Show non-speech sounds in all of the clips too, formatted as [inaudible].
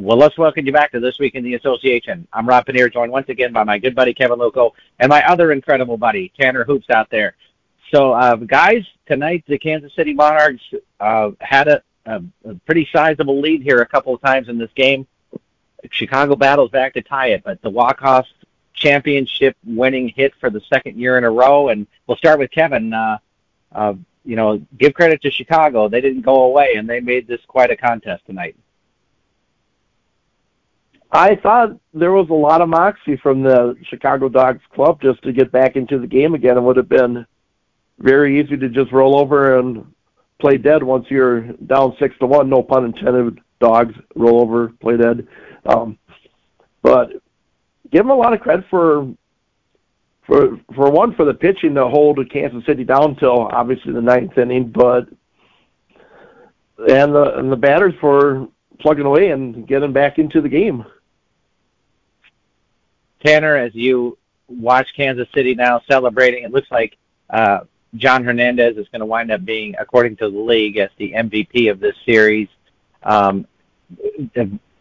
Well, let's welcome you back to This Week in the Association. I'm Rob Pannier, joined once again by my good buddy Kevin Luckow and my other incredible buddy, Tanner Hoops, out there. So, uh, guys, tonight the Kansas City Monarchs uh, had a, a, a pretty sizable lead here a couple of times in this game. Chicago battles back to tie it, but the walk-off championship winning hit for the second year in a row. And we'll start with Kevin. Uh, uh, you know, give credit to Chicago. They didn't go away, and they made this quite a contest tonight. I thought there was a lot of moxie from the Chicago Dogs club just to get back into the game again. It would have been very easy to just roll over and play dead once you're down six to one. No pun intended. Dogs roll over, play dead. Um, but give them a lot of credit for for for one for the pitching to hold Kansas City down till obviously the ninth inning, but and the and the batters for plugging away and getting back into the game. Tanner, as you watch Kansas City now celebrating, it looks like uh, John Hernandez is going to wind up being, according to the league, as the MVP of this series. Um,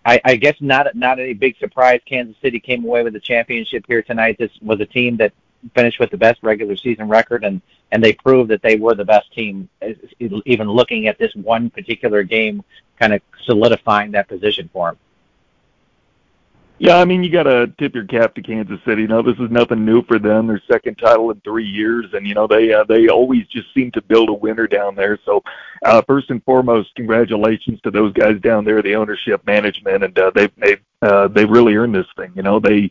I, I guess not not any big surprise. Kansas City came away with the championship here tonight. This was a team that finished with the best regular season record, and and they proved that they were the best team. Even looking at this one particular game, kind of solidifying that position for them. Yeah, I mean, you got to tip your cap to Kansas City. You know, this is nothing new for them. Their second title in three years, and you know they uh, they always just seem to build a winner down there. So, uh, first and foremost, congratulations to those guys down there, the ownership, management, and uh, they've they've uh, they've really earned this thing. You know, they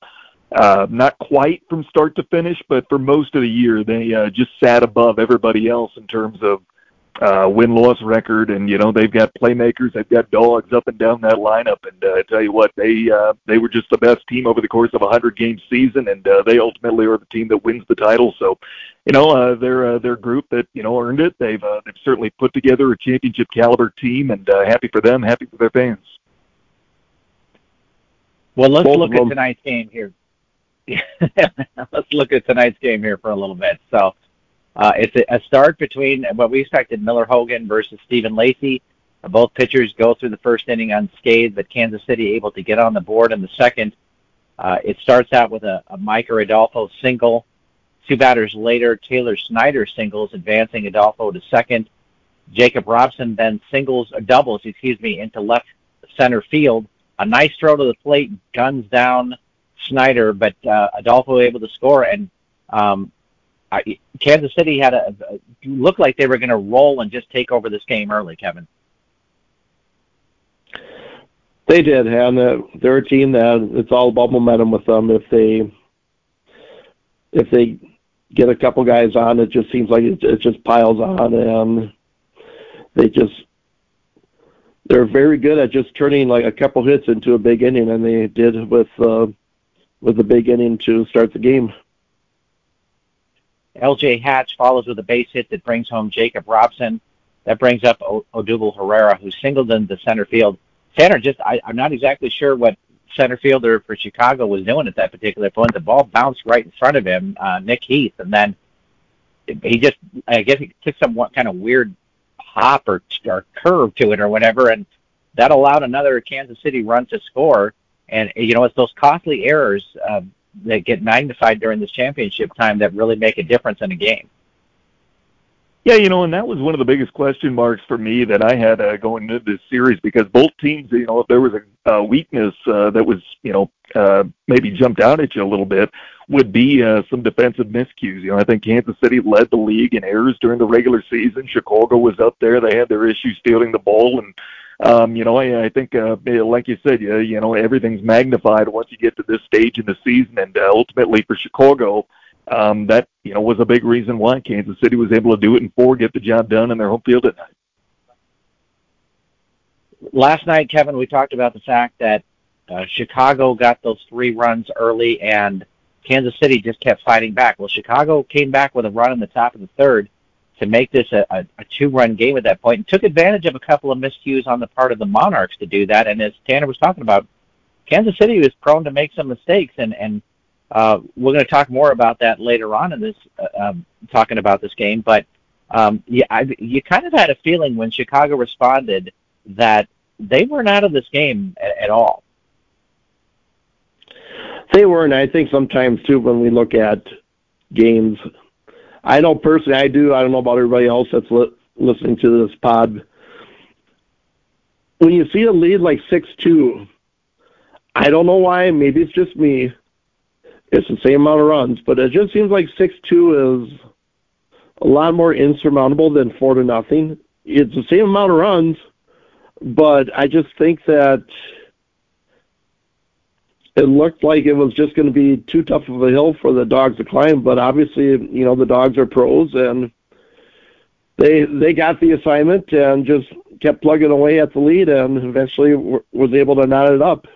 uh, not quite from start to finish, but for most of the year, they uh, just sat above everybody else in terms of uh, win loss record, and you know they've got playmakers, they've got dogs up and down that lineup, and uh, I tell you what, they uh, they were just the best team over the course of a hundred game season, and uh, they ultimately are the team that wins the title. So, you know, uh, they're uh, they're a group that you know earned it. They've uh, they've certainly put together a championship caliber team, and uh, happy for them, happy for their fans. Well, let's Both look at tonight's game here. [laughs] let's look at tonight's game here for a little bit. So. Uh, it's a, a start between what we expected Miller Hogan versus Stephen Lacey. Both pitchers go through the first inning unscathed, but Kansas City able to get on the board in the second. Uh, it starts out with a, a Micker Adolfo single. Two batters later, Taylor Snyder singles, advancing Adolfo to second. Jacob Robson then singles, or uh, doubles, excuse me, into left center field. A nice throw to the plate, guns down Snyder, but uh, Adolfo able to score. And um, I, Kansas City had a, a looked like they were going to roll and just take over this game early, Kevin. They did, and they're a team that it's all about momentum with them. If they if they get a couple guys on, it just seems like it, it just piles on, and they just they're very good at just turning like a couple hits into a big inning, and they did with uh, with the big inning to start the game. LJ Hatch follows with a base hit that brings home Jacob Robson. That brings up o- Odubel Herrera, who singled into center field. Tanner, just I, I'm not exactly sure what center fielder for Chicago was doing at that particular point. The ball bounced right in front of him, uh, Nick Heath, and then he just I guess he took some what kind of weird hop or, or curve to it or whatever, and that allowed another Kansas City run to score. And you know, it's those costly errors. Uh, that get magnified during this championship time that really make a difference in a game. Yeah, you know, and that was one of the biggest question marks for me that I had uh, going into this series because both teams, you know, if there was a, a weakness uh, that was, you know, uh, maybe jumped out at you a little bit, would be uh, some defensive miscues. You know, I think Kansas City led the league in errors during the regular season. Chicago was up there; they had their issues stealing the ball, and um, you know, I, I think, uh, like you said, you, you know, everything's magnified once you get to this stage in the season, and uh, ultimately for Chicago, um, that you know was a big reason why Kansas City was able to do it in four, get the job done in their home field at night. Last night, Kevin, we talked about the fact that uh, Chicago got those three runs early, and Kansas City just kept fighting back. Well, Chicago came back with a run in the top of the third, to make this a, a, a two-run game at that point, and took advantage of a couple of miscues on the part of the Monarchs to do that. And as Tanner was talking about, Kansas City was prone to make some mistakes, and and uh, we're going to talk more about that later on in this uh, um, talking about this game. But um, yeah, I, you kind of had a feeling when Chicago responded that they weren't out of this game at, at all. They were, and I think sometimes too when we look at games, I know personally I do. I don't know about everybody else that's li- listening to this pod. When you see a lead like six two, I don't know why. Maybe it's just me. It's the same amount of runs, but it just seems like six two is a lot more insurmountable than four to nothing. It's the same amount of runs, but I just think that it looked like it was just going to be too tough of a hill for the dogs to climb. But obviously, you know, the dogs are pros and they they got the assignment and just kept plugging away at the lead and eventually was able to knot it up.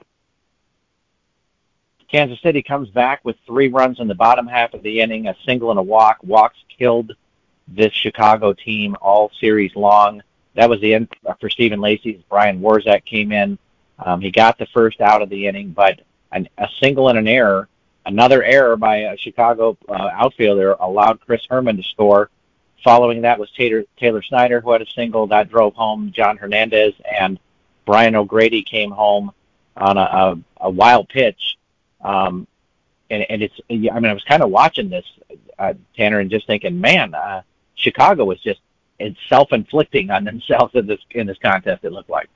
Kansas City comes back with three runs in the bottom half of the inning, a single and a walk. Walks killed this Chicago team all series long. That was the end for Stephen Lacey. Brian Warzak came in. Um, he got the first out of the inning, but an, a single and an error, another error by a Chicago uh, outfielder allowed Chris Herrmann to score. Following that was Taylor, Taylor Snyder, who had a single that drove home John Hernandez, and Brian O'Grady came home on a, a, a wild pitch. Um, and, and it's, I mean, I was kind of watching this, uh, Tanner, and just thinking, man, uh, Chicago was just self-inflicting on themselves in this in this contest. It looked like.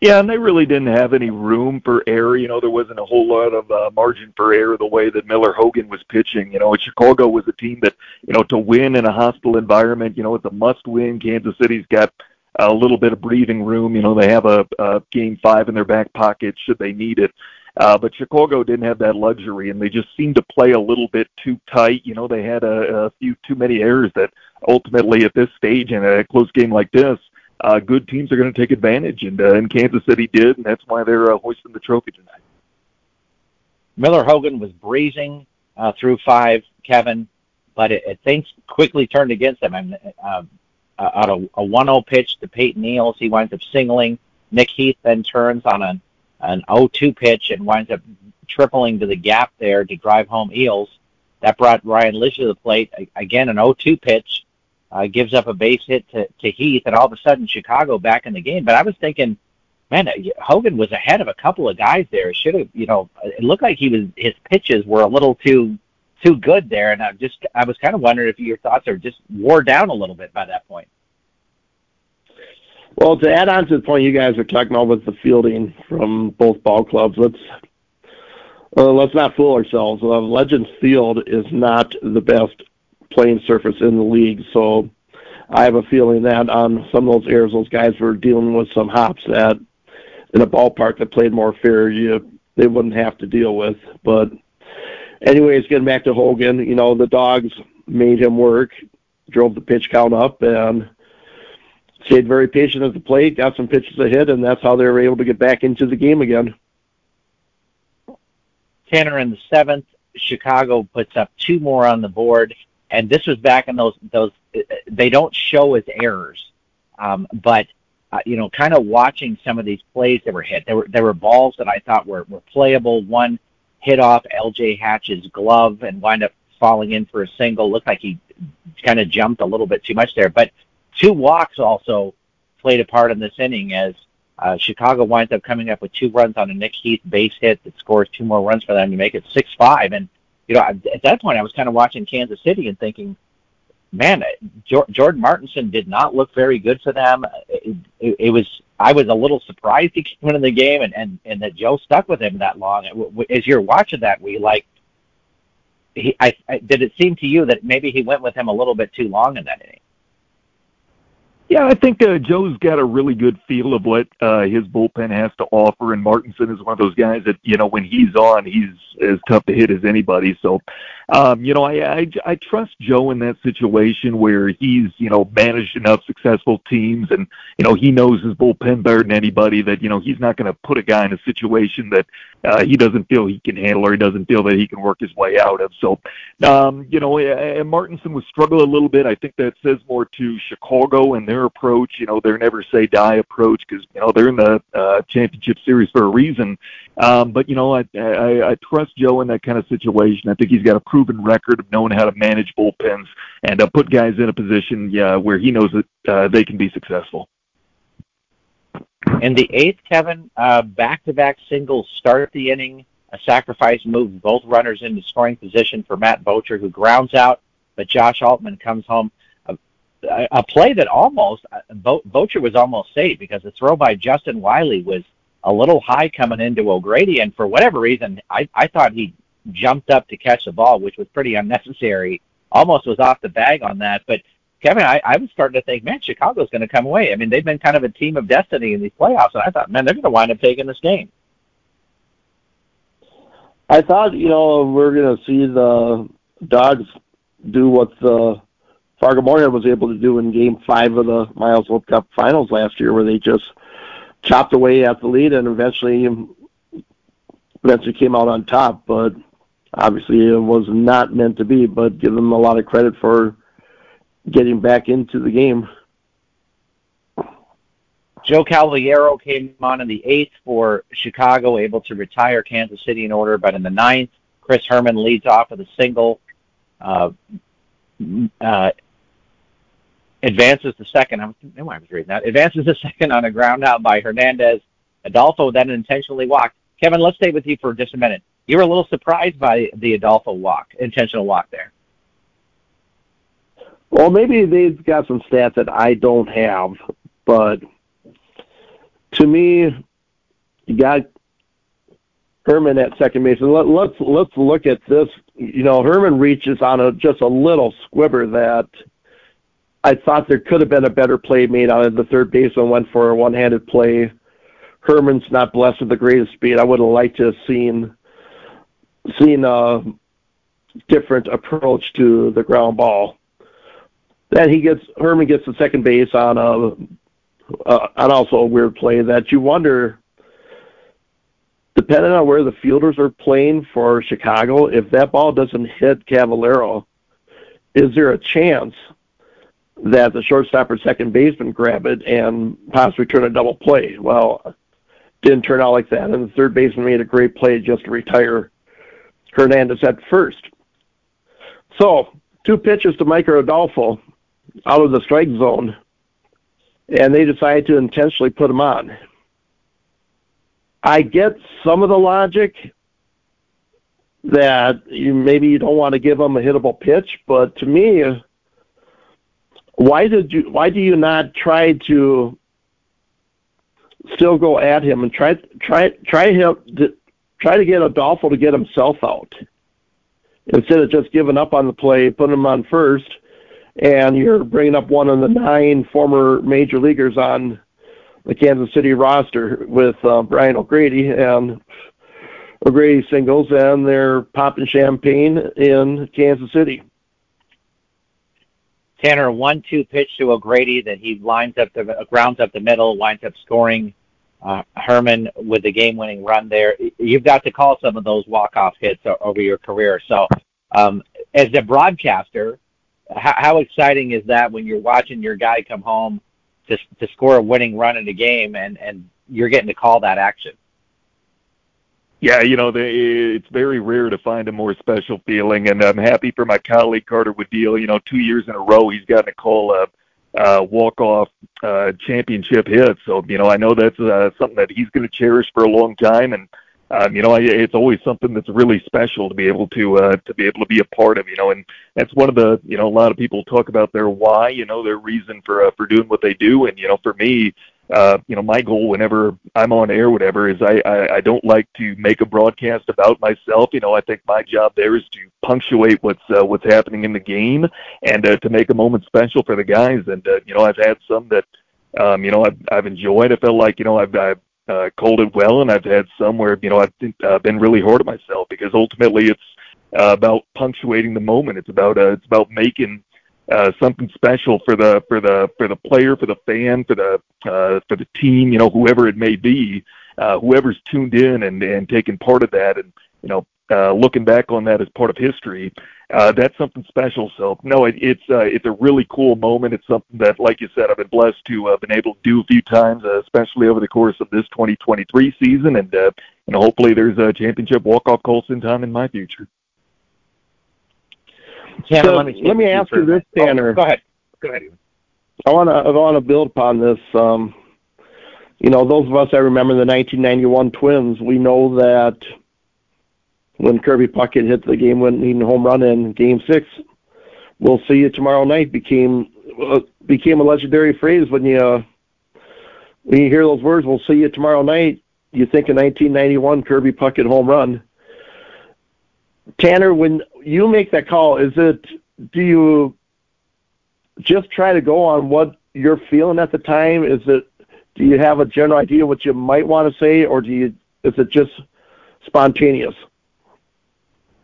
Yeah, and they really didn't have any room for error. You know, there wasn't a whole lot of uh, margin for error the way that Miller Hogan was pitching. You know, Chicago was a team that, you know, to win in a hostile environment, you know, it's a must-win. Kansas City's got a little bit of breathing room. You know, they have a, a game five in their back pocket should they need it. Uh, but Chicago didn't have that luxury, and they just seemed to play a little bit too tight. You know, they had a, a few too many errors that ultimately, at this stage in a close game like this, uh, good teams are going to take advantage, and, uh, and Kansas City did, and that's why they're uh, hoisting the trophy tonight. Miller Hogan was breezing uh, through five, Kevin, but it, it things quickly turned against him. I mean, uh, out of a 1-0 pitch to Peyton Eales, he winds up singling. Nick Heath then turns on an an 0-2 pitch and winds up tripling to the gap there to drive home Eales. That brought Ryan Lish to the plate. Again, an 0-2 pitch uh, gives up a base hit to, to Heath, and all of a sudden Chicago back in the game. But I was thinking, man, Hogan was ahead of a couple of guys there. Should have, you know, it looked like he was his pitches were a little too too good there, and I just I was kind of wondering if your thoughts are just wore down a little bit by that point. Well, to add on to the point you guys are talking about with the fielding from both ball clubs, let's uh, let's not fool ourselves. Uh, Legends Field is not the best playing surface in the league, so I have a feeling that on some of those areas, those guys were dealing with some hops that in a ballpark that played more fair, you they wouldn't have to deal with. But anyways, getting back to Hogan, you know the dogs made him work, drove the pitch count up, and stayed very patient at the plate, got some pitches ahead, and that's how they were able to get back into the game again. Tanner in the seventh, Chicago puts up two more on the board, and this was back in those those. They don't show as errors, um, but uh, you know, kind of watching some of these plays that were hit. There were there were balls that I thought were were playable. One hit off L.J. Hatch's glove and wind up falling in for a single. Looked like he kind of jumped a little bit too much there, but two walks also played a part in this inning as uh, Chicago winds up coming up with two runs on a Nick Heath base hit that scores two more runs for them to make it six five. And you know, at that point, I was kind of watching Kansas City and thinking, man, Jordan Martinson did not look very good for them. It, it, it was I was a little surprised he [laughs] came into the game and and and that Joe stuck with him that long. As you're watching that, we like. He, I, I, did it seem to you that maybe he went with him a little bit too long in that inning? Yeah, I think uh, Joe's got a really good feel of what uh, his bullpen has to offer, and Martinson is one of those guys that you know when he's on, he's as tough to hit as anybody. So, um, you know, I, I I trust Joe in that situation where he's you know managed enough successful teams, and you know he knows his bullpen better than anybody. That you know he's not going to put a guy in a situation that uh, he doesn't feel he can handle or he doesn't feel that he can work his way out of. So, um, you know, and Martinson was struggling a little bit. I think that says more to Chicago and their approach. You know, their never say die approach because you know they're in the uh, championship series for a reason. Um, but you know, I, I I trust Joe in that kind of situation. I think he's got a proven record of knowing how to manage bullpens and uh, put guys in a position yeah, where he knows that uh, they can be successful. In the eighth, Kevin, uh, back-to-back singles start the inning. A sacrifice moves both runners into scoring position for Matt Bocher, who grounds out, but Josh Altman comes home. A, a play that almost uh, Bo, Bocher was almost safe because the throw by Justin Wiley was a little high coming into O'Grady, and for whatever reason, I, I thought he jumped up to catch the ball, which was pretty unnecessary. Almost was off the bag on that, but Kevin, I, I was starting to think, man, Chicago's going to come away. I mean, they've been kind of a team of destiny in these playoffs, and I thought, man, they're going to wind up taking this game. I thought, you know, we're going to see the Dogs do what the Fargo Moorhead was able to do in Game Five of the Miles Wolff Cup Finals last year, where they just chopped away at the lead and eventually eventually came out on top. But obviously, it was not meant to be. But give them a lot of credit for getting back into the game. Joe Cavaliero came on in the eighth for Chicago, able to retire Kansas City in order. But in the ninth, Chris Herrmann leads off with a single, uh, uh, advances the second. I was reading that. Advances the [laughs] second on a ground out by Hernandez. Adolfo then intentionally walked. Kevin, let's stay with you for just a minute. You were a little surprised by the Adolfo walk, intentional walk there. Well, maybe they've got some stats that I don't have, but to me, you got Herrmann at second base. Let, let's let's look at this. You know, Herrmann reaches on a just a little squibber that I thought there could have been a better play made on. The third baseman went for a one-handed play. Herrmann's not blessed with the greatest speed. I would have liked to have seen seen a different approach to the ground ball. Then he gets Herrmann gets the second base on a uh, on also a weird play that you wonder, depending on where the fielders are playing for Chicago, if that ball doesn't hit Cavaliero, is there a chance that the shortstop or second baseman grab it and possibly turn a double play? Well, didn't turn out like that, and the third baseman made a great play just to retire Hernandez at first. So, two pitches to Mike Adolfo out of the strike zone and they decided to intentionally put him on. I get some of the logic that you maybe you don't want to give him a hittable pitch, but to me, why did you why do you not try to still go at him and try try try him try to get Adolfo to get himself out instead of just giving up on the play, put him on first, and you're bringing up one of the nine former major leaguers on the Kansas City roster with uh, Brian O'Grady and O'Grady singles, and they're popping champagne in Kansas City. Tanner, one-two pitch to O'Grady that he lines up the grounds up the middle, winds up scoring. Uh, Herrmann with the game-winning run there. You've got to call some of those walk-off hits over your career. So, um, as a broadcaster, how, how exciting is that when you're watching your guy come home to to score a winning run in a game and and you're getting to call that action? Yeah, you know, they, it's very rare to find a more special feeling, and I'm happy for my colleague Carter Woodell. You know, two years in a row he's gotten to call a uh, walk-off uh, championship hit. So, you know, I know that's uh, something that he's going to cherish for a long time, and um, you know, I, it's always something that's really special to be able to uh, to be able to be a part of. You know, and that's one of the you know a lot of people talk about their why, you know, their reason for uh, for doing what they do. And you know, for me, uh, you know, my goal whenever I'm on air, whatever, is I, I I don't like to make a broadcast about myself. You know, I think my job there is to punctuate what's uh, what's happening in the game and uh, to make a moment special for the guys. And uh, you know, I've had some that um, you know, I've, I've enjoyed. I felt like, you know, I've, I've uh, called it well, and I've had some where you know I've uh, been really hard on myself because ultimately it's uh, about punctuating the moment. It's about uh, it's about making uh, something special for the for the for the player, for the fan, for the uh, for the team. You know, whoever it may be, uh, whoever's tuned in and and taking part of that, and you know, uh, looking back on that as part of history, uh, that's something special. So no, it, it's uh, it's a really cool moment. It's something that, like you said, I've been blessed to uh, been able to do a few times, uh, especially over the course of this 2023 season, and uh, know hopefully there's a championship walk off call sometime in my future. Tanner, so, let me, let me ask you this, Tanner. Oh, go ahead. Go ahead. I want to I want to build upon this. Um, you know, those of us that remember the 1991 Twins, we know that when Kirby Puckett hit the game-winning home run in Game Six, "We'll see you tomorrow night" became uh, became a legendary phrase when you uh, when you hear those words. "We'll see you tomorrow night." You think of 1991 Kirby Puckett home run. Tanner, when you make that call, is it do you just try to go on what you're feeling at the time? Is it do you have a general idea what you might want to say, or do you is it just spontaneous?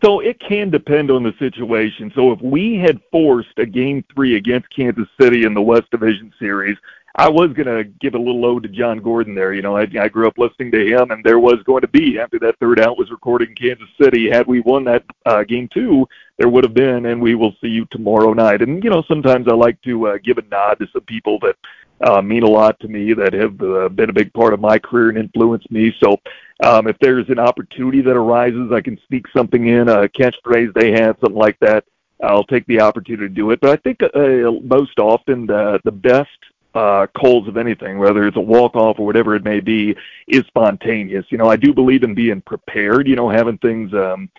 So it can depend on the situation. So if we had forced a game three against Kansas City in the West Division Series, I was going to give a little ode to John Gordon there. You know, I, I grew up listening to him, and there was going to be, after that third out was recorded in Kansas City, had we won that uh, game two, there would have been, and we will see you tomorrow night. And, you know, sometimes I like to uh, give a nod to some people that uh, mean a lot to me that have uh, been a big part of my career and influenced me. So um, if there's an opportunity that arises, I can sneak something in, a catchphrase they had, something like that. I'll take the opportunity to do it. But I think uh, most often the the best uh, calls of anything, whether it's a walk off or whatever it may be, is spontaneous. You know, I do believe in being prepared. You know, having things. Um,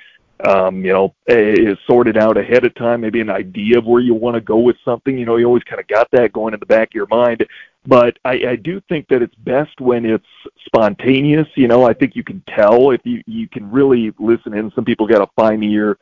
um, you know, is sorted out ahead of time, maybe an idea of where you want to go with something. You know, you always kind of got that going in the back of your mind. But I, I do think that it's best when it's spontaneous. You know, I think you can tell if you you can really listen in. Some people got a fine ear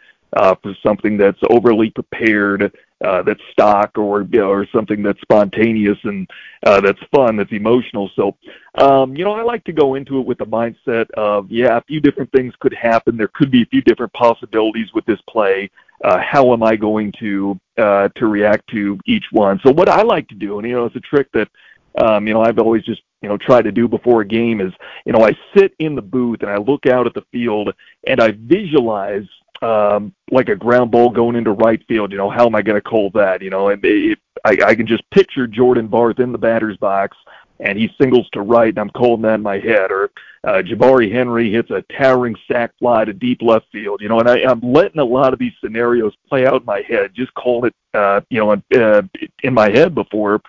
for something that's overly prepared, uh, that's stock, or you know, or something that's spontaneous and uh, that's fun, that's emotional. So, um, you know, I like to go into it with the mindset of, yeah, a few different things could happen. There could be a few different possibilities with this play. Uh, how am I going to uh, to react to each one? So, what I like to do, and you know, it's a trick that um, you know, I've always just, you know, tried to do before a game is, you know, I sit in the booth and I look out at the field and I visualize um, like a ground ball going into right field. You know, how am I going to call that? You know, and it, I, I can just picture Jordan Barth in the batter's box, and he singles to right, and I'm calling that in my head. Or uh, Jabari Henry hits a towering sac fly to deep left field. You know, and I, I'm letting a lot of these scenarios play out in my head, just calling it, uh, you know, uh, in my head before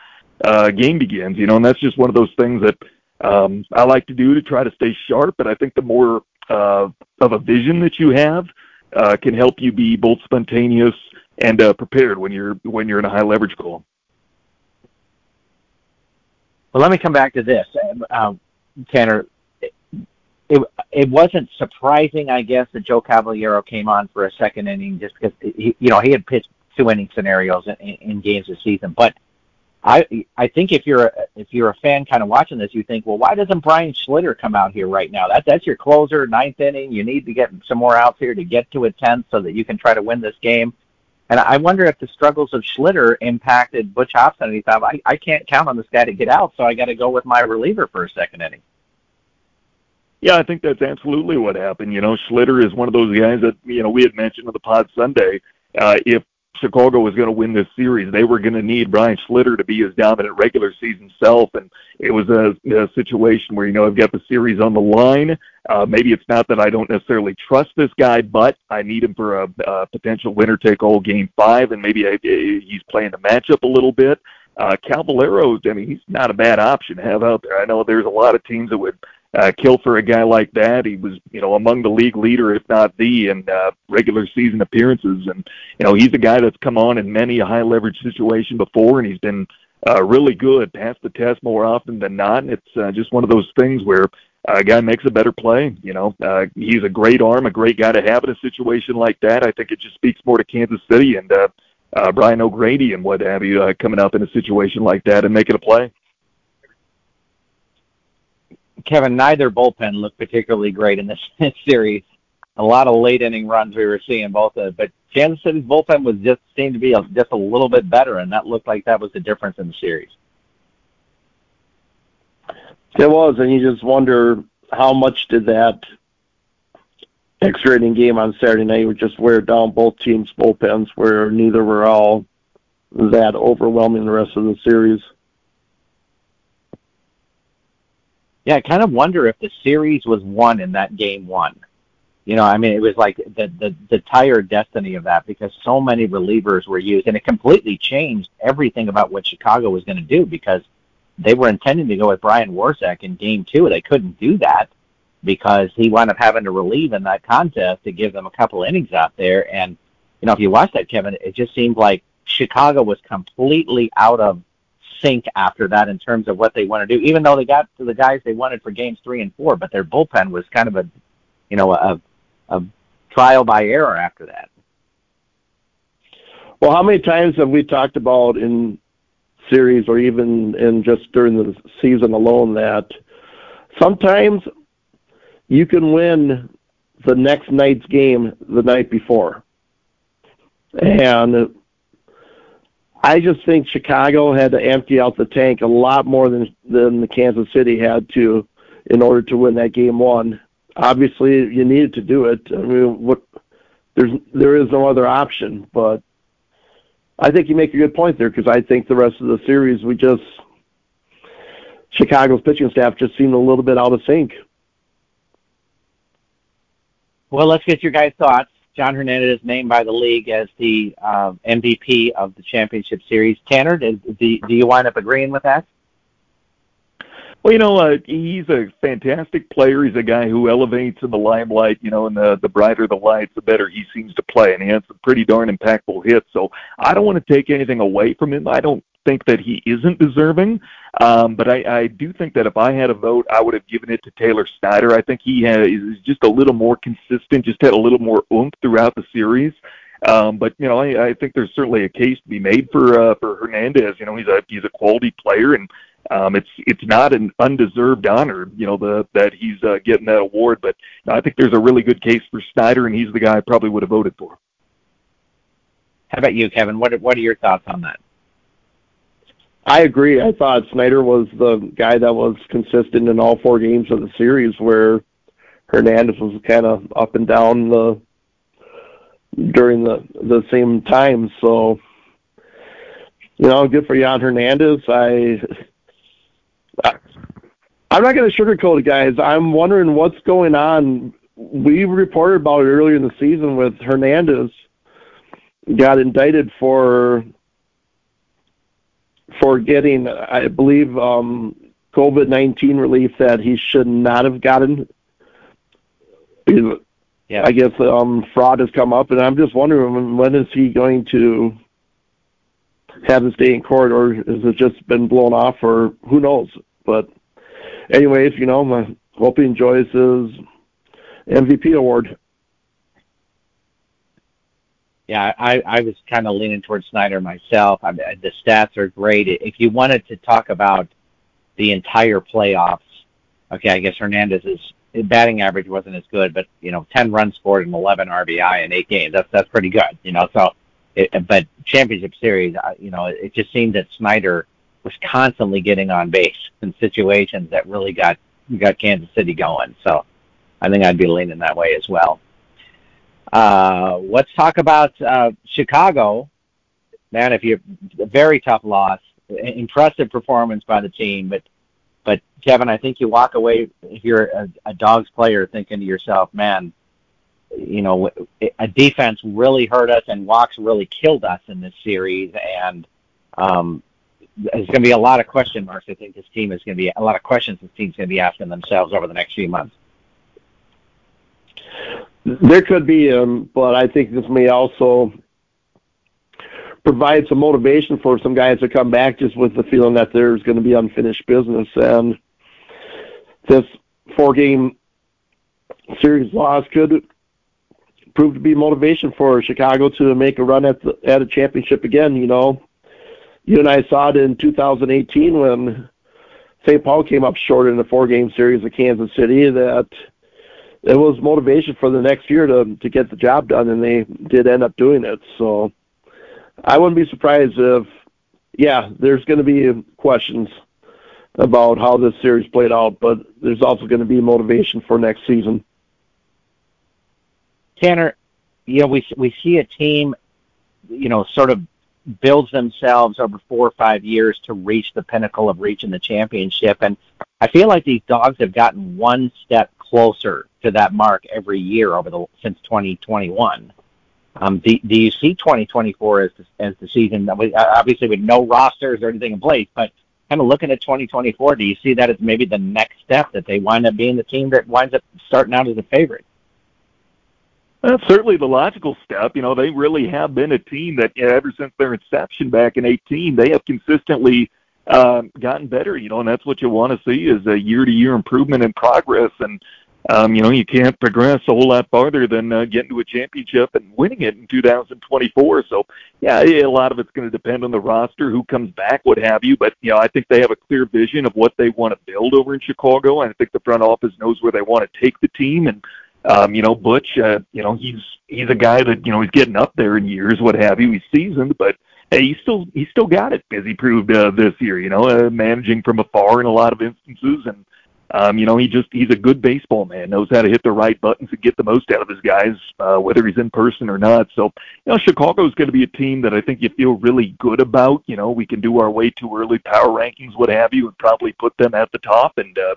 uh, game begins. You know, and that's just one of those things that um, I like to do to try to stay sharp. But I think the more uh, of a vision that you have, uh, can help you be both spontaneous and uh, prepared when you're when you're in a high leverage call. Well, let me come back to this, um, Tanner. It, it wasn't surprising, I guess, that Joe Cavaliero came on for a second inning just because he, you know he had pitched two inning scenarios in, in games this season, but I I think if you're a, if you're a fan kind of watching this, you think, well, why doesn't Brian Schlitter come out here right now? That that's your closer, ninth inning. You need to get some more outs here to get to a tenth so that you can try to win this game. And I wonder if the struggles of Schlitter impacted Butch Hobson. And he thought, I, I can't count on this guy to get out, so I got to go with my reliever for a second inning. Yeah, I think that's absolutely what happened. You know, Schlitter is one of those guys that you know we had mentioned on the pod Sunday. Uh, if Chicago was going to win this series. They were going to need Brian Schlitter to be his dominant regular season self, and it was a, a situation where you know I've got the series on the line. Uh, maybe it's not that I don't necessarily trust this guy, but I need him for a, a potential winner take all game five, and maybe I, he's playing the matchup a little bit. Uh, Cavallero, I mean, he's not a bad option to have out there. I know there's a lot of teams that would uh, kill for a guy like that. He was, you know, among the league leader, if not the, in uh, regular season appearances. And you know, he's a guy that's come on in many a high leverage situation before, and he's been uh, really good, passed the test more often than not. And it's uh, just one of those things where a guy makes a better play. You know, uh, he's a great arm, a great guy to have in a situation like that. I think it just speaks more to Kansas City and uh, uh, Brian O'Grady and what have you uh, coming up in a situation like that and making a play. Kevin, neither bullpen looked particularly great in this, [laughs] series. A lot of late inning runs we were seeing both of, but Kansas City's bullpen was just seemed to be a, just a little bit better, and that looked like that was the difference in the series. It was, and you just wonder how much did that extra inning game on Saturday night would just wear down both teams' bullpens, where neither were all that overwhelming the rest of the series. Yeah, I kind of wonder if the series was won in that game one. You know, I mean, it was like the the the tire destiny of that because so many relievers were used, and it completely changed everything about what Chicago was going to do because they were intending to go with Brian Warsek in game two. They couldn't do that because he wound up having to relieve in that contest to give them a couple innings out there. And, you know, if you watch that, Kevin, it just seemed like Chicago was completely out of sync after that in terms of what they want to do, even though they got to the guys they wanted for games three and four, but their bullpen was kind of a, you know, a, a trial by error after that. Well, how many times have we talked about in series or even in just during the season alone that sometimes you can win the next night's game the night before. And I just think Chicago had to empty out the tank a lot more than than the Kansas City had to in order to win that game one. Obviously, you needed to do it. I mean, what there's there is no other option, but I think you make a good point there because I think the rest of the series we just Chicago's pitching staff just seemed a little bit out of sync. Well, let's get your guys' thoughts. John Hernandez named by the league as the uh, MVP of the championship series. Tanner, do, do you wind up agreeing with that? Well, you know, uh, he's a fantastic player. He's a guy who elevates in the limelight. You know, and the the brighter the lights, the better he seems to play, and he has some pretty darn impactful hits. So I don't want to take anything away from him. I don't think that he isn't deserving, um, but I, I do think that if I had a vote, I would have given it to Taylor Snyder. I think he has, is just a little more consistent, just had a little more oomph throughout the series. Um, but you know, I, I think there's certainly a case to be made for uh, for Hernandez. You know, he's a he's a quality player, and um, it's it's not an undeserved honor. You know, the that he's uh, getting that award. But I think there's a really good case for Snyder, and he's the guy I probably would have voted for. How about you, Kevin? What what are your thoughts on that? I agree. I thought Snyder was the guy that was consistent in all four games of the series, where Hernandez was kind of up and down the during the the same time. So, you know, good for Jan Hernandez. I, I I'm not going to sugarcoat it, guys. I'm wondering what's going on. We reported about it earlier in the season with Hernandez got indicted for for getting, I believe, um, COVID nineteen relief that he should not have gotten. Yeah. I guess um, fraud has come up, and I'm just wondering when is he going to have his day in court, or has it just been blown off, or who knows? But, anyways, you know, I hope he enjoys his MVP award. Yeah, I, I was kind of leaning towards Snyder myself. I mean, the stats are great. If you wanted to talk about the entire playoffs, okay, I guess Hernandez's batting average wasn't as good, but you know, 10 runs scored and 11 RBI in eight games. That's that's pretty good, you know. So, it, but championship series, you know, it just seemed that Snyder was constantly getting on base in situations that really got got Kansas City going. So, I think I'd be leaning that way as well. Uh, let's talk about uh, Chicago. Man, if you a very tough loss, impressive performance by the team, but but Kevin, I think you walk away you're a, a Dogs player thinking to yourself, man, you know, a defense really hurt us and walks really killed us in this series, and um, there's going to be a lot of question marks. I think this team is going to be a lot of questions this team's going to be asking themselves over the next few months. There could be, um, but I think this may also provide some motivation for some guys to come back just with the feeling that there's going to be unfinished business. And this four game series loss could prove to be motivation for Chicago to make a run at the, at a championship again. You know, you and I saw it in 2018 when St. Paul came up short in a four game series of Kansas City that it was motivation for the next year to to get the job done, and they did end up doing it. So I wouldn't be surprised if, yeah, there's going to be questions about how this series played out, but there's also going to be motivation for next season. Tanner, you know, we we see a team, you know, sort of builds themselves over four or five years to reach the pinnacle of reaching the championship, and I feel like these dogs have gotten one step closer to that mark every year over the since 2021. Um, do, do you see 2024 as the, as the season? Obviously, with no rosters or anything in place, but kind of looking at 2024, do you see that as maybe the next step that they wind up being the team that winds up starting out as a favorite? That's certainly the logical step. You know, they really have been a team that you know, ever since their inception back in 18, they have consistently uh, gotten better. You know, and that's what you want to see is a year-to-year improvement and progress. And um, you know, you can't progress a whole lot farther than uh, getting to a championship and winning it in 2024. So, yeah, a lot of it's going to depend on the roster, who comes back, what have you. But, you know, I think they have a clear vision of what they want to build over in Chicago. I think the front office knows where they want to take the team. And, um, you know, Butch, uh, you know, he's he's a guy that, you know, he's getting up there in years, what have you. He's seasoned, but hey, he's still he's still got it, as he proved uh, this year, you know, uh, managing from afar in a lot of instances and um, you know, he just he's a good baseball man, knows how to hit the right buttons and get the most out of his guys, uh, whether he's in person or not. So, you know, Chicago's going to be a team that I think you feel really good about. You know, we can do our way too early power rankings, what have you, and probably put them at the top. And uh,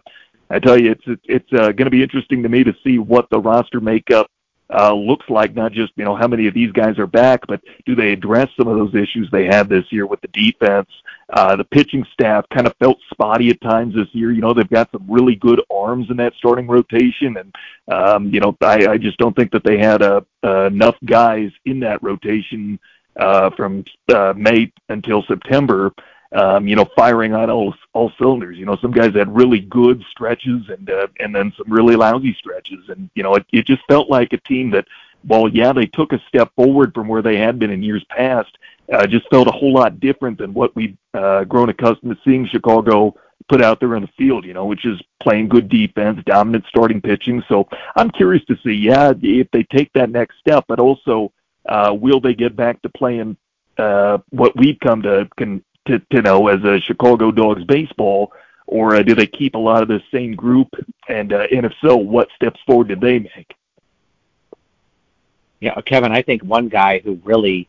I tell you, it's it's uh, going to be interesting to me to see what the roster makeup uh, looks like not just you know how many of these guys are back, but do they address some of those issues they had this year with the defense? Uh, the pitching staff kind of felt spotty at times this year. You know they've got some really good arms in that starting rotation, and um, you know I, I just don't think that they had uh, uh, enough guys in that rotation uh, from uh, May until September um, you know, firing on all all cylinders. You know, some guys had really good stretches and uh, and then some really lousy stretches, and you know, it, it just felt like a team that, while yeah, they took a step forward from where they had been in years past, uh, just felt a whole lot different than what we've uh, grown accustomed to seeing Chicago put out there in the field. You know, which is playing good defense, dominant starting pitching. So I'm curious to see, yeah, if they take that next step, but also uh, will they get back to playing uh, what we've come to can to, to know as a Chicago Dogs baseball, or uh, do they keep a lot of the same group? And uh, and if so, what steps forward did they make? Yeah, Kevin, I think one guy who really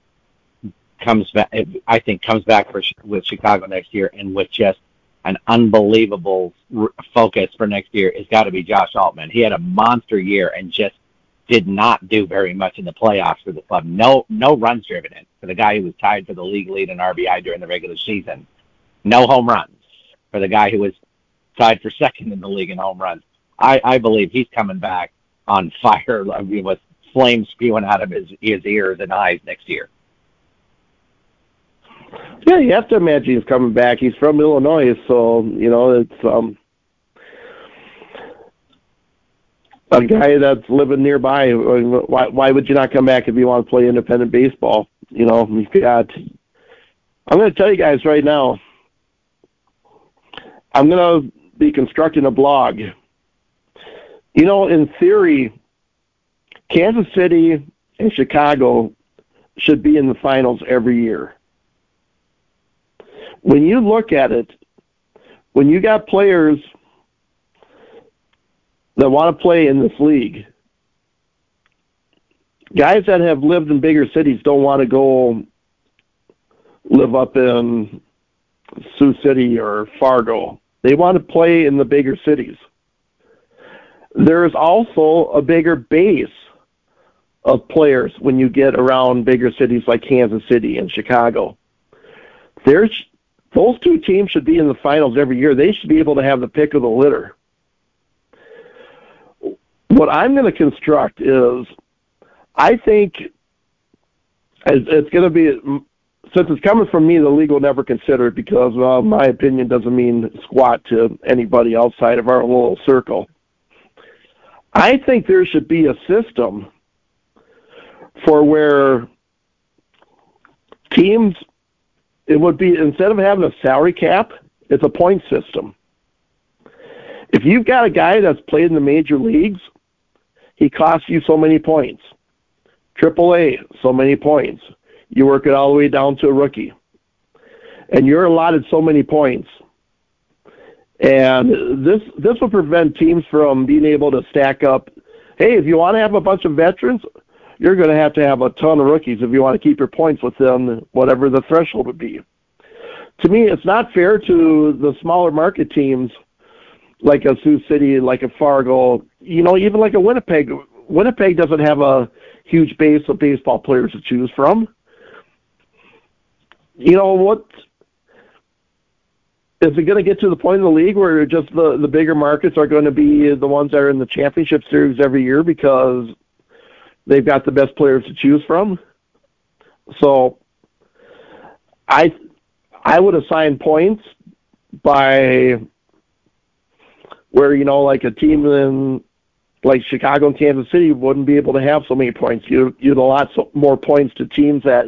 comes back, I think, comes back for with Chicago next year, and with just an unbelievable focus for next year, has got to be Josh Altman. He had a monster year and just did not do very much in the playoffs for the club. No, no runs driven in for the guy who was tied for the league lead in RBI during the regular season. No home runs for the guy who was tied for second in the league in home runs. I, I believe he's coming back on fire [laughs] with flames spewing out of his, his ears and eyes next year. Yeah, you have to imagine he's coming back. He's from Illinois, so you know it's um a guy that's living nearby. Why why would you not come back if you want to play independent baseball? You know, you've got. I'm going to tell you guys right now. I'm going to be constructing a blog. You know, in theory, Kansas City and Chicago should be in the finals every year. When you look at it, when you got players that want to play in this league. Guys that have lived in bigger cities don't want to go live up in Sioux City or Fargo. They want to play in the bigger cities. There is also a bigger base of players when you get around bigger cities like Kansas City and Chicago. There's those two teams should be in the finals every year. They should be able to have the pick of the litter what I'm going to construct is I think it's going to be since it's coming from me, the league will never consider it because well, my opinion doesn't mean squat to anybody outside of our little circle. I think there should be a system for where teams it would be instead of having a salary cap, it's a point system. If you've got a guy that's played in the major leagues he costs you so many points. Triple A, so many points. You work it all the way down to a rookie. And you're allotted so many points. And this this will prevent teams from being able to stack up. Hey, if you want to have a bunch of veterans, you're going to have to have a ton of rookies if you want to keep your points within whatever the threshold would be. To me, it's not fair to the smaller market teams like a Sioux City, like a Fargo, you know, even like a Winnipeg. Winnipeg doesn't have a huge base of baseball players to choose from. You know what? is it going to get to the point in the league where just the the bigger markets are going to be the ones that are in the championship series every year because they've got the best players to choose from? So, I I would assign points by where you know like a team in like Chicago and Kansas City wouldn't be able to have so many points. You you'd allot so, more points to teams that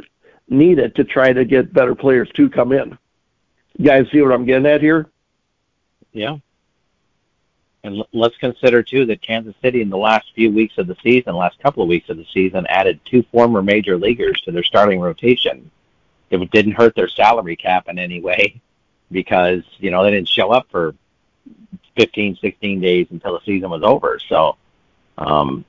need it to try to get better players to come in. You guys see what I'm getting at here? Yeah. And let's consider too that Kansas City in the last few weeks of the season, last couple of weeks of the season, added two former major leaguers to their starting rotation. It didn't hurt their salary cap in any way [laughs] because you know they didn't show up for 15, 16 days until the season was over. So, um,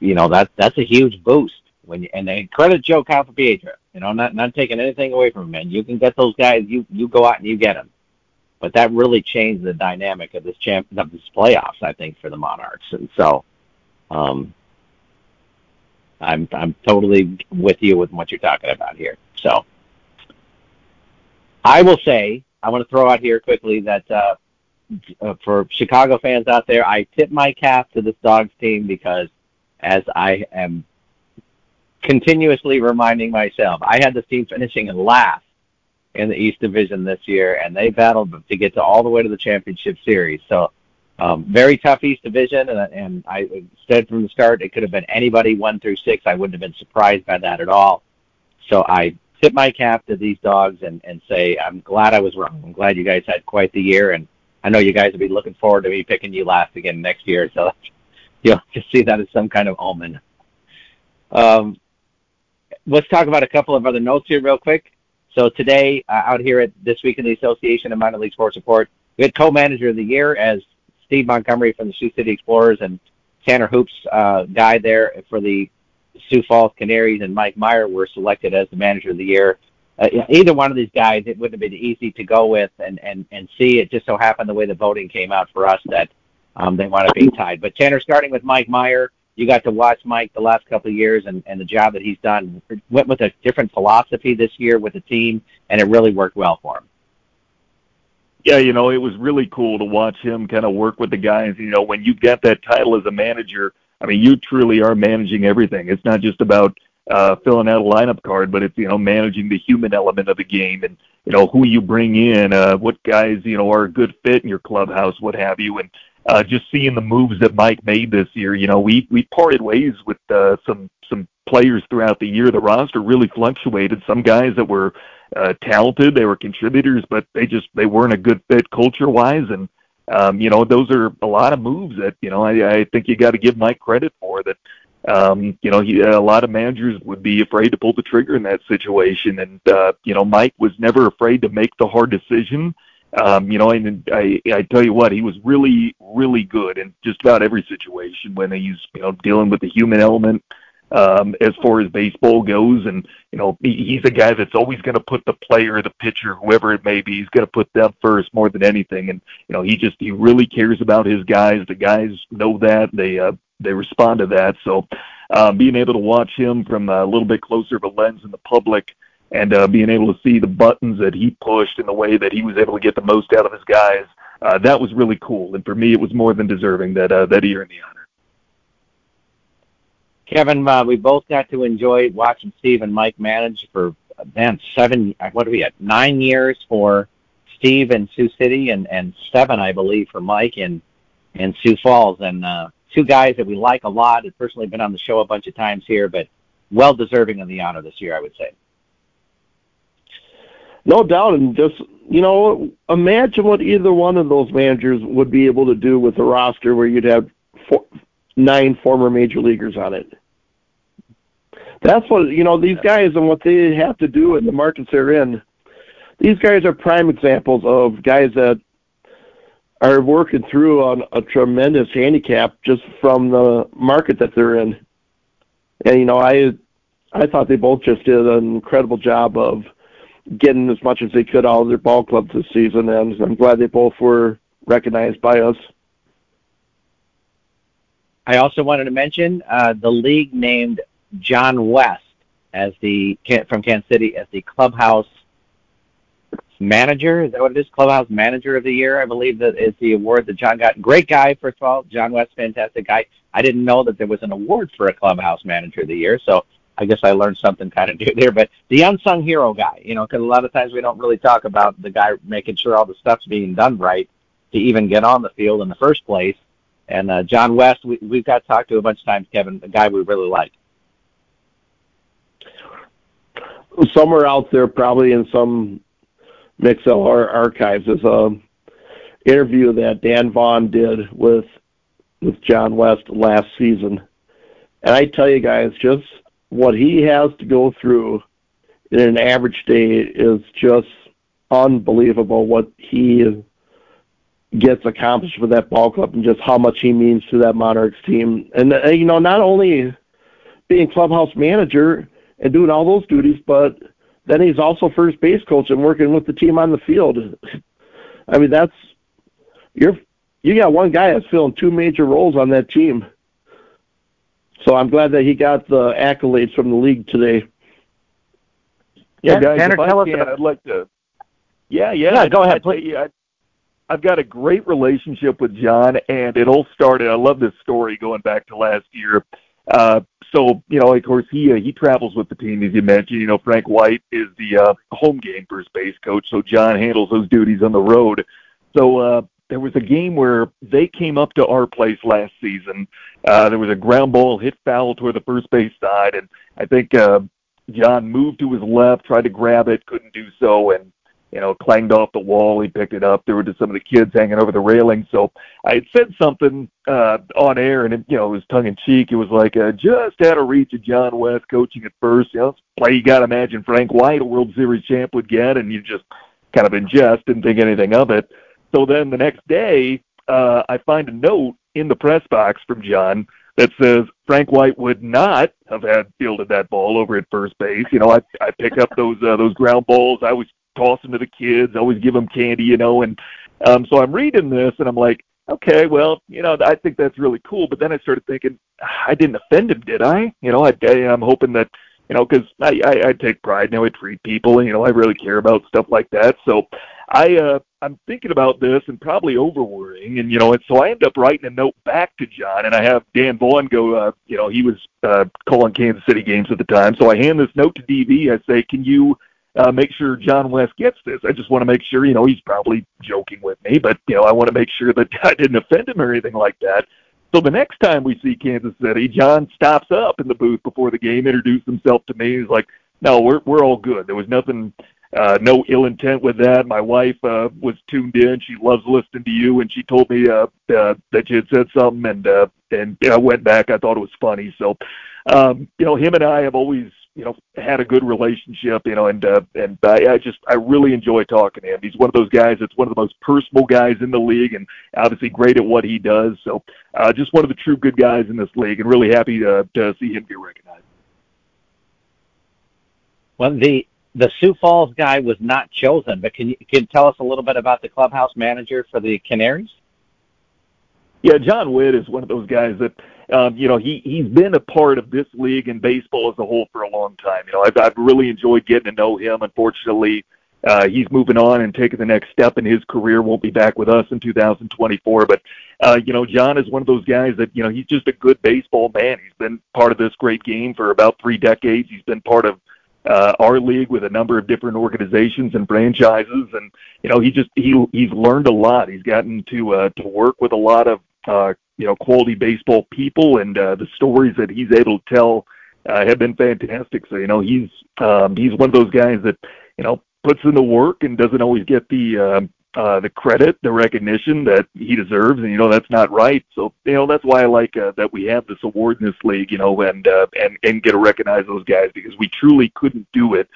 you know that that's a huge boost when you, and they credit Joe Calfapietra. You know, not not taking anything away from him. Man, you can get those guys. You you go out and you get them. But that really changed the dynamic of this champ of this playoffs. I think for the Monarchs, and so. Um, I'm I'm totally with you with what you're talking about here. So I will say I want to throw out here quickly that uh, uh, for Chicago fans out there, I tip my cap to this Dogs team because as I am continuously reminding myself. I had this team finishing in last in the East Division this year, and they battled to get to all the way to the championship series. So, um, very tough East Division, and, and I said from the start it could have been anybody one through six. I wouldn't have been surprised by that at all. So I tip my cap to these dogs and, and say I'm glad I was wrong. I'm glad you guys had quite the year, and I know you guys will be looking forward to me picking you last again next year. So [laughs] you'll just see that as some kind of omen. Um, let's talk about a couple of other notes here real quick. So today, uh, out here at this week in the Association of Minor League Sports Report, we had co-manager of the year as Steve Montgomery from the Sioux City Explorers and Tanner Hoops uh, guy there for the Sioux Falls Canaries and Mike Meyer were selected as the manager of the year. Uh, either one of these guys, it wouldn't have been easy to go with and, and, and see. It just so happened the way the voting came out for us that um, they want to be tied. But Tanner, starting with Mike Meyer, you got to watch Mike the last couple of years and, and the job that he's done. Went with a different philosophy this year with the team, and it really worked well for him. Yeah, you know, it was really cool to watch him kind of work with the guys. You know, when you get that title as a manager, I mean, you truly are managing everything. It's not just about uh, filling out a lineup card, but it's you know managing the human element of the game and you know who you bring in, uh, what guys you know are a good fit in your clubhouse, what have you, and uh, just seeing the moves that Mike made this year. You know, we we parted ways with uh, some some players throughout the year. The roster really fluctuated. Some guys that were uh, talented, they were contributors, but they just they weren't a good fit culture wise. And um, you know, those are a lot of moves that you know I, I think you got to give Mike credit for. That um, you know, he, a lot of managers would be afraid to pull the trigger in that situation, and uh, you know, Mike was never afraid to make the hard decision um, you know, and I, I tell you what, he was really, really good in just about every situation when he's, you know, dealing with the human element um, as far as baseball goes. And, you know, he, he's a guy that's always going to put the player, the pitcher, whoever it may be, he's going to put them first more than anything. And, you know, he just, he really cares about his guys. The guys know that. They, uh, they respond to that. So, um, being able to watch him from a little bit closer of a lens in the public, and uh, being able to see the buttons that he pushed and the way that he was able to get the most out of his guys, uh, that was really cool. And for me, it was more than deserving that uh, that he earned the honor. Kevin, uh, we both got to enjoy watching Steve and Mike manage for man seven. What are we at? Nine years for Steve in Sioux City, and and seven, I believe, for Mike in in Sioux Falls. And uh, two guys that we like a lot. Have personally been on the show a bunch of times here, but well deserving of the honor this year, I would say. No doubt, and just you know, imagine what either one of those managers would be able to do with a roster where you'd have four, nine former major leaguers on it. That's what you know these guys and what they have to do in the markets they're in. These guys are prime examples of guys that are working through on a tremendous handicap just from the market that they're in. And you know, I I thought they both just did an incredible job of getting as much as they could out of their ball clubs this season, and I'm glad they both were recognized by us. I also wanted to mention uh, the league named John West as the from Kansas City as the clubhouse manager. Is that what it is? Clubhouse Manager of the Year, I believe that is the award that John got. Great guy, first of all. John West, fantastic guy. I didn't know that there was an award for a Clubhouse Manager of the Year, so I guess I learned something kind of new there. But the unsung hero guy, you know, because a lot of times we don't really talk about the guy making sure all the stuff's being done right to even get on the field in the first place. And uh, John West, we, we've got to talk to a bunch of times, Kevin, a guy we really like. Somewhere out there, probably in some Mixlr archives, is a interview that Dan Vaughn did with with John West last season. And I tell you guys, just what he has to go through in an average day is just unbelievable what he gets accomplished with that ball club and just how much he means to that Monarchs team. And, uh, you know, not only being clubhouse manager and doing all those duties, but then he's also first base coach and working with the team on the field. [laughs] I mean, that's you're you got one guy that's filling two major roles on that team. So I'm glad that he got the accolades from the league today. Yeah, guys, Tanner, tell us about. I'd like to. Yeah, yeah. yeah go ahead, please. I, I've got a great relationship with John, and it all started. I love this story going back to last year. Uh, so you know, of course, he uh, he travels with the team as you mentioned. You know, Frank White is the uh, home game first base coach, so John handles those duties on the road. So uh, there was a game where they came up to our place last season. Uh, there was a ground ball hit foul toward the first base side, and I think uh, John moved to his left, tried to grab it, couldn't do so, and you know, clanged off the wall. He picked it up. There were just some of the kids hanging over the railing. So I had said something uh, on air, and it, you know, it was tongue in cheek. It was like uh, just out of reach of John West coaching at first. You know, play you got to imagine Frank White, a World Series champ, would get, and you just kind of ingest, didn't think anything of it. So then the next day, uh, I find a note in the press box from John that says Frank White would not have had fielded that ball over at first base. You know, I I pick up those uh, those ground balls. I always toss them to the kids, I always give them candy, you know. And um, so I'm reading this, and I'm like, okay, well, you know, I think that's really cool. But then I started thinking, I didn't offend him, did I? You know, I, I I'm hoping that, you know, because I, I I take pride in how I treat people, and you know, I really care about stuff like that. So I uh I'm thinking about this and probably over worrying and you know and so I end up writing a note back to John and I have Dan Vaughn go uh you know he was uh calling Kansas City games at the time so I hand this note to DV I say can you uh, make sure John West gets this. I just want to make sure, you know, he's probably joking with me, but you know, I want to make sure that [laughs] I didn't offend him or anything like that. So the next time we see Kansas City, John stops up in the booth before the game, introduced himself to me. He's like, "No, we're we're all good. There was nothing, uh, no ill intent with that. My wife uh, was tuned in. She loves listening to you, and she told me uh, uh, that you had said something, and uh, and I went back. I thought it was funny. So, um, you know, him and I have always you know had a good relationship you know and uh, and I, I just I really enjoy talking to him he's one of those guys that's one of the most personable guys in the league and obviously great at what he does so uh just one of the true good guys in this league and really happy to to see him get recognized well the the Sioux Falls guy was not chosen but can you can you tell us a little bit about the clubhouse manager for the Canaries yeah, John Witt is one of those guys that um, you know, he he's been a part of this league and baseball as a whole for a long time. You know, I've I've really enjoyed getting to know him. Unfortunately, uh, he's moving on and taking the next step in his career. Won't be back with us in 2024. But uh, you know, John is one of those guys that you know he's just a good baseball man. He's been part of this great game for about three decades. He's been part of uh, our league with a number of different organizations and franchises, and you know he just he he's learned a lot. He's gotten to uh, to work with a lot of uh, you know quality baseball people, and uh, the stories that he's able to tell uh, have been fantastic. So you know he's um, he's one of those guys that you know puts in the work and doesn't always get the uh, uh, the credit, the recognition that he deserves, and you know that's not right. So you know that's why I like uh, that we have this award in this league, you know, and uh, and and get to recognize those guys because we truly couldn't do it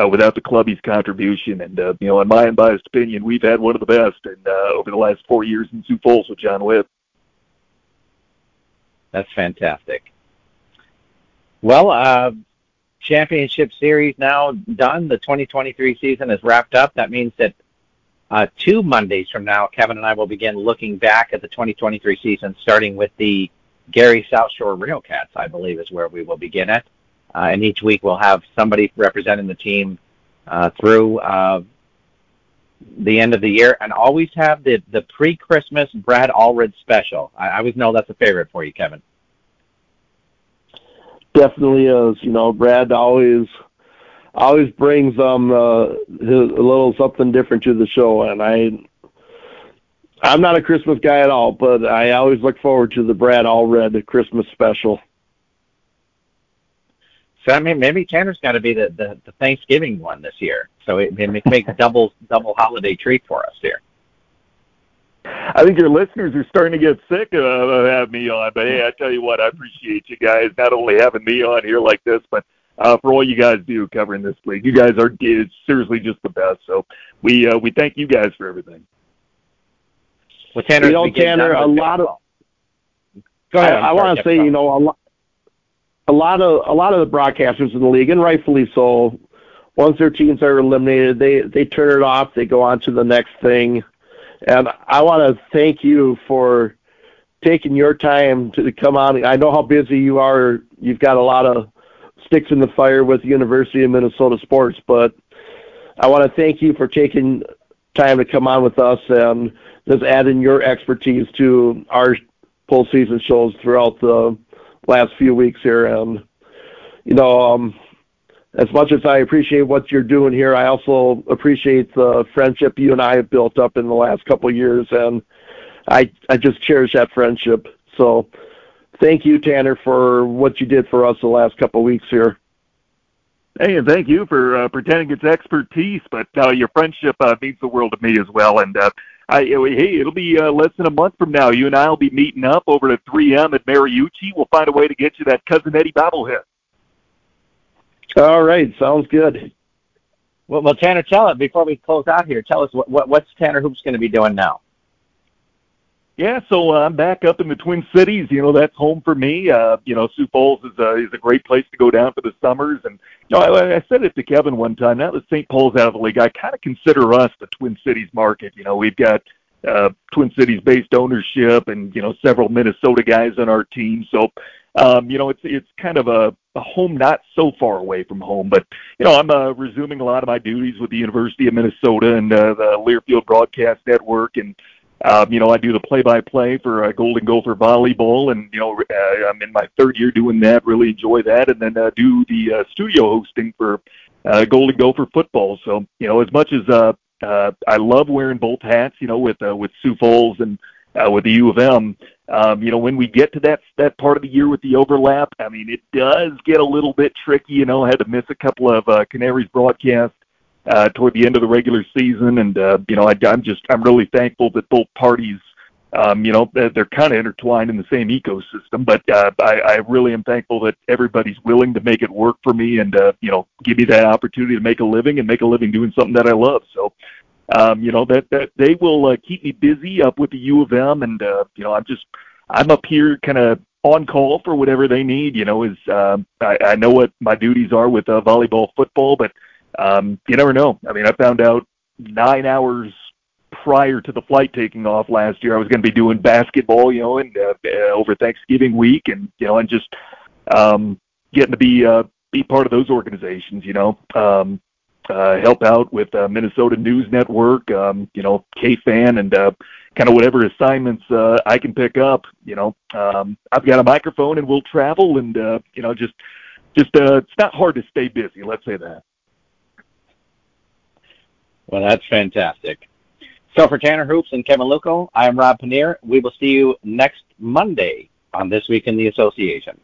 uh, without the clubby's contribution. And uh, you know, in my unbiased opinion, we've had one of the best, and uh, over the last four years in Sioux Falls with John Witt. That's fantastic. Well, uh, championship series now done. The 2023 season is wrapped up. That means that uh, two Mondays from now, Kevin and I will begin looking back at the 2023 season, starting with the Gary South Shore Railcats, I believe is where we will begin it. Uh, and each week we'll have somebody representing the team uh, through uh, the end of the year, and always have the the pre-Christmas Brad Allred special. I, I always know that's a favorite for you, Kevin. Definitely is. You know, Brad always always brings um uh, his, a little something different to the show, and I I'm not a Christmas guy at all, but I always look forward to the Brad Allred Christmas special. So I mean, maybe Tanner's got to be the, the, the Thanksgiving one this year. So it, it makes [laughs] a double double holiday treat for us here. I think your listeners are starting to get sick of having me on. But hey, I tell you what, I appreciate you guys not only having me on here like this, but uh, for all you guys do covering this league. You guys are seriously just the best. So we uh, we thank you guys for everything. Well, Tanner, you know, Tanner, a lot of. Go ahead. I, I want to say, you know, a lot, a lot of a lot of the broadcasters in the league, and rightfully so, once their teams are eliminated, they they turn it off. They go on to the next thing, and I want to thank you for taking your time to come on. I know how busy you are. You've got a lot of sticks in the fire with the University of Minnesota sports, but I want to thank you for taking time to come on with us and just adding your expertise to our postseason shows throughout the last few weeks here. And you know, um, as much as I appreciate what you're doing here, I also appreciate the friendship you and I have built up in the last couple of years, and I I just cherish that friendship. So, thank you, Tanner, for what you did for us the last couple of weeks here. Hey, and thank you for uh, pretending it's expertise, but uh, your friendship uh, means the world to me as well. And uh, I, hey, it'll be uh, less than a month from now. You and I will be meeting up over at 3M at Mariucci. We'll find a way to get you that cousin Eddie bobblehead. All right, sounds good. Well, well, Tanner, tell it before we close out here. Tell us what, what what's Tanner Hoops going to be doing now. Yeah, so uh, I'm back up in the Twin Cities. You know, that's home for me. Uh, you know, Sioux Falls is a is a great place to go down for the summers. And you know, I, I said it to Kevin one time. Now that St. Paul's out of the league, I kind of consider us the Twin Cities market. You know, we've got uh, Twin Cities based ownership, and you know, several Minnesota guys on our team. So, um, you know, it's it's kind of a, a home not so far away from home. But you know, I'm uh, resuming a lot of my duties with the University of Minnesota and uh, the Learfield Broadcast Network, and um, you know, I do the play-by-play for uh, Golden Gopher volleyball, and you know, uh, I'm in my third year doing that. Really enjoy that, and then uh, do the uh, studio hosting for uh, Golden Gopher football. So, you know, as much as uh, uh, I love wearing both hats, you know, with uh, with Sioux Falls and uh, with the U of M, um, you know, when we get to that that part of the year with the overlap, I mean, it does get a little bit tricky. You know, I had to miss a couple of uh, Canaries broadcasts uh, toward the end of the regular season. And, uh, you know, I, I'm just, I'm really thankful that both parties, um, you know, they're kind of intertwined in the same ecosystem. But uh, I, I really am thankful that everybody's willing to make it work for me and, uh, you know, give me that opportunity to make a living and make a living doing something that I love. So, um, you know, that, that they will uh, keep me busy up with the U of M. And, uh, you know, I'm just, I'm up here kind of on call for whatever they need. You know, is um, I, I know what my duties are with uh, volleyball, football, but um, you never know. I mean, I found out nine hours prior to the flight taking off last year I was going to be doing basketball, you know, and uh, uh, over Thanksgiving week, and you know, and just um, getting to be uh, be part of those organizations, you know. Um, uh, help out with uh, Minnesota News Network, um, you know, KFan, and uh, kind of whatever assignments uh, I can pick up. You know, um, I've got a microphone and we'll travel, and uh, you know, just just uh, it's not hard to stay busy. Let's say that. Well, that's fantastic. So for Tanner Hoops and Kevin Luckow, I am Rob Pannier. We will see you next Monday on This Week in the Association.